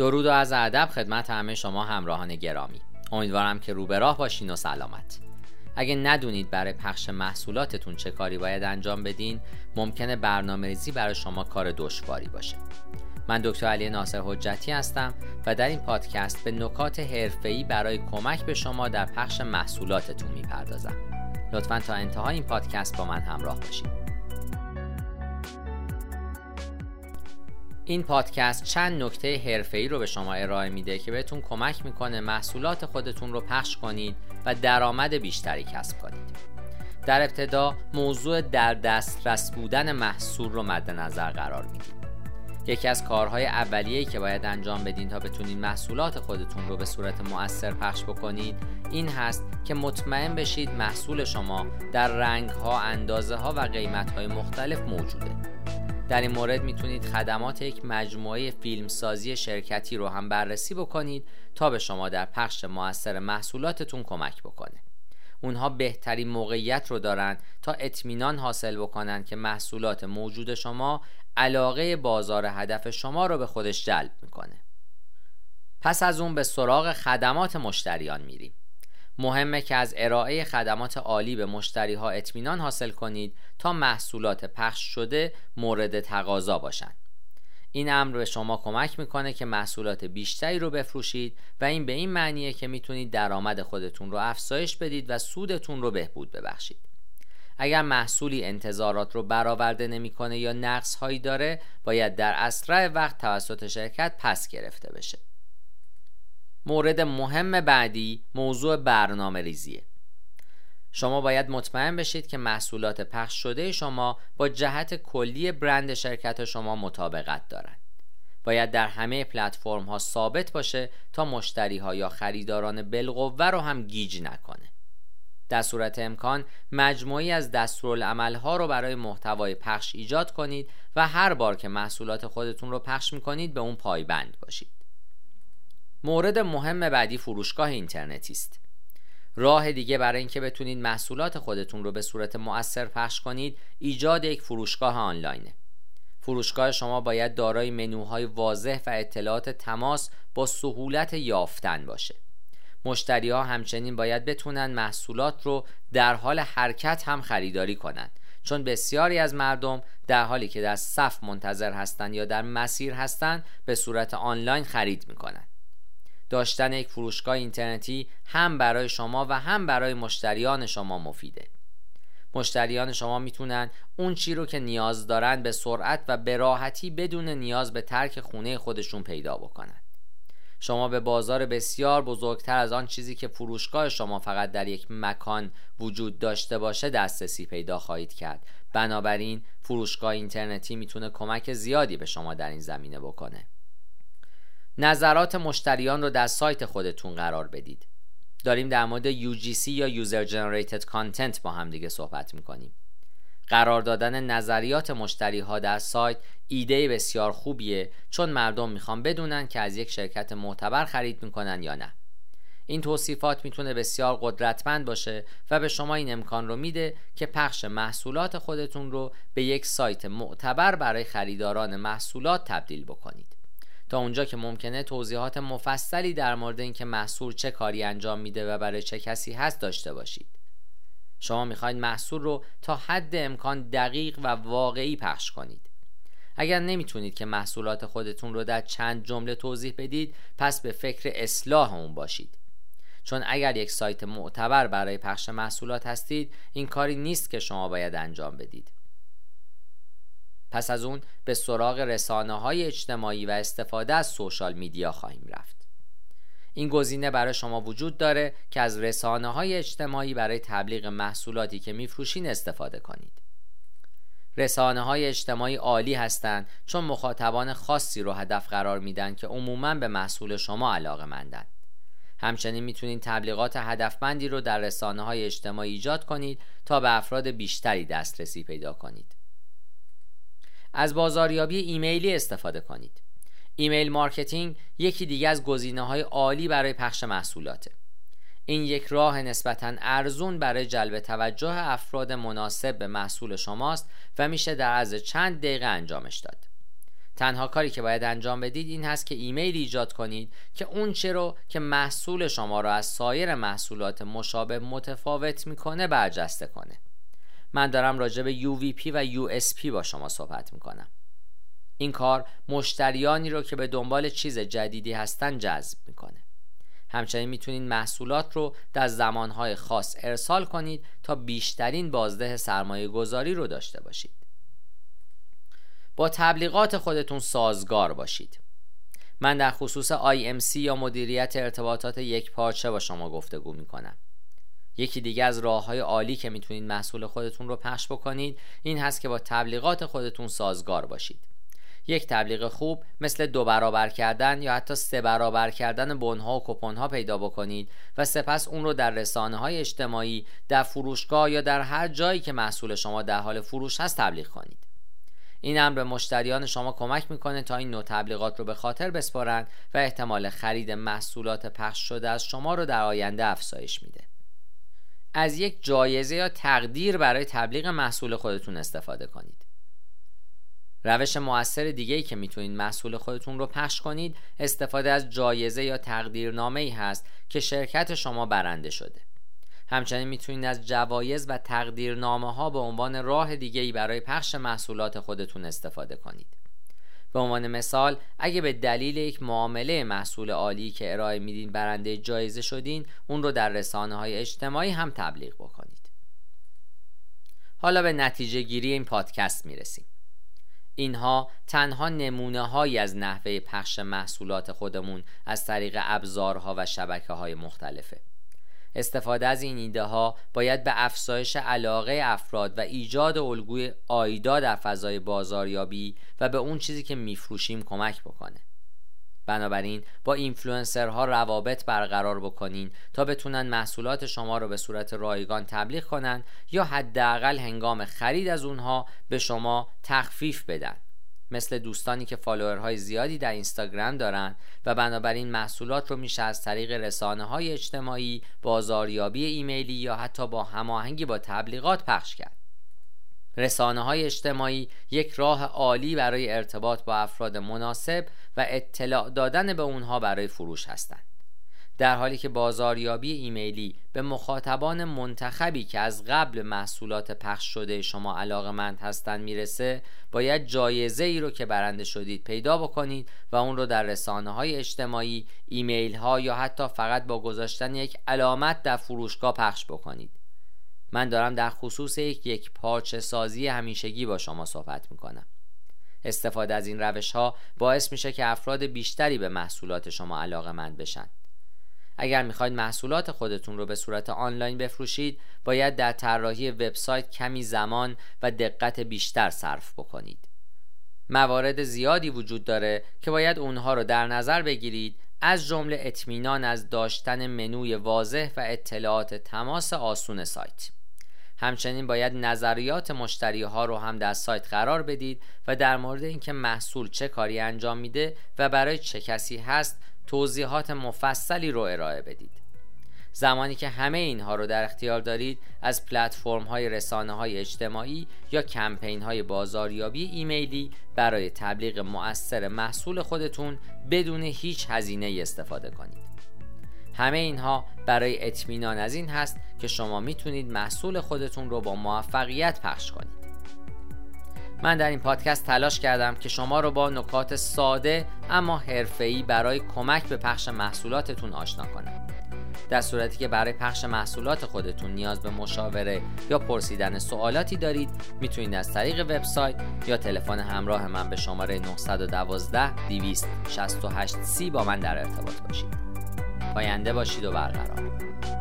درود و از ادب خدمت همه شما همراهان گرامی. امیدوارم که رو به راه باشین و سلامت. اگه ندونید برای پخش محصولاتتون چه کاری باید انجام بدین ممکنه برنامه ریزی برای شما کار دشواری باشه. من دکتر علی ناصر حجتی هستم و در این پادکست به نکات حرفه‌ای برای کمک به شما در پخش محصولاتتون می‌پردازم. لطفا تا انتهای این پادکست با من همراه باشید این پادکست چند نکته حرفه‌ای رو به شما ارائه میده که بهتون کمک می‌کنه محصولات خودتون رو پخش کنید و درآمد بیشتری کسب کنید. در ابتدا موضوع در دسترس بودن محصول رو مد نظر قرار می‌دید. یکی از کارهای اولیه‌ای که باید انجام بدین تا بتونید محصولات خودتون رو به صورت مؤثر پخش بکنید این هست که مطمئن بشید محصول شما در رنگها، اندازه ها و قیمت های مختلف موجوده. در این مورد می‌تونید خدمات یک مجموعه فیلمسازی شرکتی رو هم بررسی بکنید تا به شما در پخش موثر محصولاتتون کمک بکنه. اونها بهترین موقعیت رو دارن تا اطمینان حاصل بکنن که محصولات موجود شما علاقه بازار هدف شما رو به خودش جلب می‌کنه. پس از اون به سراغ خدمات مشتریان میریم. مهمه که از ارائه خدمات عالی به مشتری ها اطمینان حاصل کنید تا محصولات پخش شده مورد تقاضا باشند. این امر به شما کمک می‌کنه که محصولات بیشتری رو بفروشید و این به این معنیه که می‌تونید درآمد خودتون رو افزایش بدید و سودتون رو بهبود ببخشید. اگر محصولی انتظارات رو برآورده نمی‌کنه یا نقص هایی داره باید در اسرع وقت توسط شرکت پس گرفته بشه. مورد مهم بعدی موضوع برنامه ریزیه شما باید مطمئن بشید که محصولات پخش شده شما با جهت کلی برند شرکت شما مطابقت دارند. باید در همه پلتفرم ها ثابت باشه تا مشتری ها یا خریداران بالقوه رو هم گیج نکنه. در صورت امکان مجموعی از دستورالعمل ها رو برای محتوای پخش ایجاد کنید و هر بار که محصولات خودتون رو پخش می‌کنید به اون پایبند باشید. مورد مهم بعدی فروشگاه اینترنتی است. راه دیگه برای اینکه بتونید محصولات خودتون رو به صورت مؤثر پخش کنید ایجاد یک فروشگاه آنلاینه. فروشگاه شما باید دارای منوهای واضح و اطلاعات تماس با سهولت یافتن باشه. مشتری ها همچنین باید بتونن محصولات رو در حال حرکت هم خریداری کنند چون بسیاری از مردم در حالی که در صف منتظر هستند یا در مسیر هستند به صورت آنلاین خرید می‌کنند داشتن یک فروشگاه اینترنتی هم برای شما و هم برای مشتریان شما مفیده. مشتریان شما می‌تونن اون چی رو که نیاز دارن به سرعت و به راحتی بدون نیاز به ترک خونه خودشون پیدا بکنن. شما به بازار بسیار بزرگتر از آن چیزی که فروشگاه شما فقط در یک مکان وجود داشته باشه دسترسی پیدا خواهید کرد. بنابراین فروشگاه اینترنتی می‌تونه کمک زیادی به شما در این زمینه بکنه. نظرات مشتریان رو در سایت خودتون قرار بدید. داریم در مورد UGC یا User Generated Content با هم دیگه صحبت می‌کنیم. قرار دادن نظریات مشتری ها در سایت ایده بسیار خوبیه چون مردم می‌خوان بدونن که از یک شرکت معتبر خرید می‌کنن یا نه. این توصیفات می‌تونه بسیار قدرتمند باشه و به شما این امکان رو میده که پخش محصولات خودتون رو به یک سایت معتبر برای خریداران محصولات تبدیل بکنید. تا اونجا که ممکنه توضیحات مفصلی در مورد اینکه محصول چه کاری انجام میده و برای چه کسی هست داشته باشید. شما می‌خواید محصول رو تا حد امکان دقیق و واقعی پخش کنید. اگر نمی‌تونید که محصولات خودتون رو در چند جمله توضیح بدید پس به فکر اصلاح اون باشید. چون اگر یک سایت معتبر برای پخش محصولات هستید این کاری نیست که شما باید انجام بدید. پس از اون به سراغ رسانه های اجتماعی و استفاده از سوشال میدیا خواهیم رفت این گزینه برای شما وجود داره که از رسانه های اجتماعی برای تبلیغ محصولاتی که میفروشین استفاده کنید رسانه های اجتماعی عالی هستند چون مخاطبان خاصی رو هدف قرار میدن که عموما به محصول شما علاقه مندن. همچنین می‌تونید تبلیغات هدفمندی رو در رسانه های اجتماعی ایجاد کنید تا به افراد بیشتری دسترسی پیدا کنید. از بازاریابی ایمیلی استفاده کنید. email marketing یکی دیگه از گزینه های عالی برای پخش محصولاته. این یک راه نسبتا ارزون برای جلب توجه افراد مناسب به محصول شماست و میشه در عرض چند دقیقه انجامش داد. تنها کاری که باید انجام بدید این هست که ایمیل ایجاد کنید که اون چه رو که محصول شما را از سایر محصولات مشابه متفاوت می‌کنه برجسته کنه. من دارم راجع به UVP و USP با شما صحبت می‌کنم. این کار مشتریانی رو که به دنبال چیز جدیدی هستن جذب می‌کنه. همچنین می‌تونید محصولات رو در زمانهای خاص ارسال کنید تا بیشترین بازده سرمایه گذاری رو داشته باشید. با تبلیغات خودتون سازگار باشید. من در خصوص IMC یا مدیریت ارتباطات یک پارچه با شما گفتگو می‌کنم. یکی دیگه از راه های عالی که می‌تونید محصول خودتون رو پخش بکنید این هست که با تبلیغات خودتون سازگار باشید. یک تبلیغ خوب مثل دو برابر کردن یا حتی سه برابر کردن بنها و کپونها پیدا بکنید و سپس اون رو در رسانه های اجتماعی در فروشگاه یا در هر جایی که محصول شما در حال فروش هست تبلیغ کنید. این امر به مشتریان شما کمک می‌کنه تا این نوع تبلیغات رو به خاطر بسپارند و احتمال خرید محصولات پخش شده از شما رو در آینده افزایش میده. از یک جایزه یا تقدیر برای تبلیغ محصول خودتون استفاده کنید. روش موثر دیگه که می‌تونید محصول خودتون رو پخش کنید استفاده از جایزه یا تقدیرنامه ای هست که شرکت شما برنده شده. همچنین می‌تونید از جوایز و تقدیرنامه ها به عنوان راه دیگه ای برای پخش محصولات خودتون استفاده کنید. به عنوان مثال اگه به دلیل یک معامله محصول عالی که ارائه میدین برنده جایزه شدین اون رو در رسانه های اجتماعی هم تبلیغ بکنید. حالا به نتیجه گیری این پادکست می‌رسیم. اینها تنها نمونه هایی از نحوه پخش محصولات خودمون از طریق ابزارها و شبکه های مختلفه. استفاده از این ایده ها باید به افزایش علاقه افراد و ایجاد الگوی آیدا در فضای بازاریابی و به اون چیزی که میفروشیم کمک بکنه. بنابراین با اینفلوئنسرها روابط برقرار بکنین تا بتونن محصولات شما رو به صورت رایگان تبلیغ کنن یا حداقل هنگام خرید از اونها به شما تخفیف بدن. مثل دوستانی که فالوورهای زیادی در اینستاگرام دارند و بنابراین محصولات رو میشه از طریق رسانه های اجتماعی، بازاریابی ایمیلی یا حتی با هماهنگی با تبلیغات پخش کرد. رسانه های اجتماعی یک راه عالی برای ارتباط با افراد مناسب و اطلاع دادن به اونها برای فروش هستند. در حالی که بازاریابی ایمیلی به مخاطبان منتخبی که از قبل محصولات پخش شده شما علاقه مند هستند می‌رسه باید جایزه ای رو که برنده شدید پیدا بکنید و اون رو در رسانه های اجتماعی ایمیل ها یا حتی فقط با گذاشتن یک علامت در فروشگاه پخش بکنید. من دارم در خصوص یک یک پارچه سازی همیشگی با شما صحبت می‌کنم. استفاده از این روش ها باعث میشه که افراد بیشتری به محصولات شما علاقه مند بشن. اگر می‌خواید محصولات خودتون رو به صورت آنلاین بفروشید باید در طراحی وبسایت کمی زمان و دقت بیشتر صرف بکنید. موارد زیادی وجود داره که باید اونها رو در نظر بگیرید از جمله اطمینان از داشتن منوی واضح و اطلاعات تماس آسون سایت. همچنین باید نظریات مشتری ها رو هم در سایت قرار بدید و در مورد اینکه محصول چه کاری انجام میده و برای چه کسی هست توضیحات مفصلی رو ارائه بدید. زمانی که همه اینها رو در اختیار دارید از پلتفرم های رسانه های اجتماعی یا کمپین های بازاریابی ایمیلی برای تبلیغ مؤثر محصول خودتون بدون هیچ هزینه استفاده کنید. همه اینها برای اطمینان از این هست که شما می‌تونید محصول خودتون رو با موفقیت پخش کنید. من در این پادکست تلاش کردم که شما رو با نکات ساده اما حرفه‌ای برای کمک به پخش محصولاتتون آشنا کنم در صورتی که برای پخش محصولات خودتون نیاز به مشاوره یا پرسیدن سوالاتی دارید می‌تونید از طریق وبسایت یا تلفن همراه من به شماره 912 268 سی با من در ارتباط باشید. پاینده باشید و برقرار.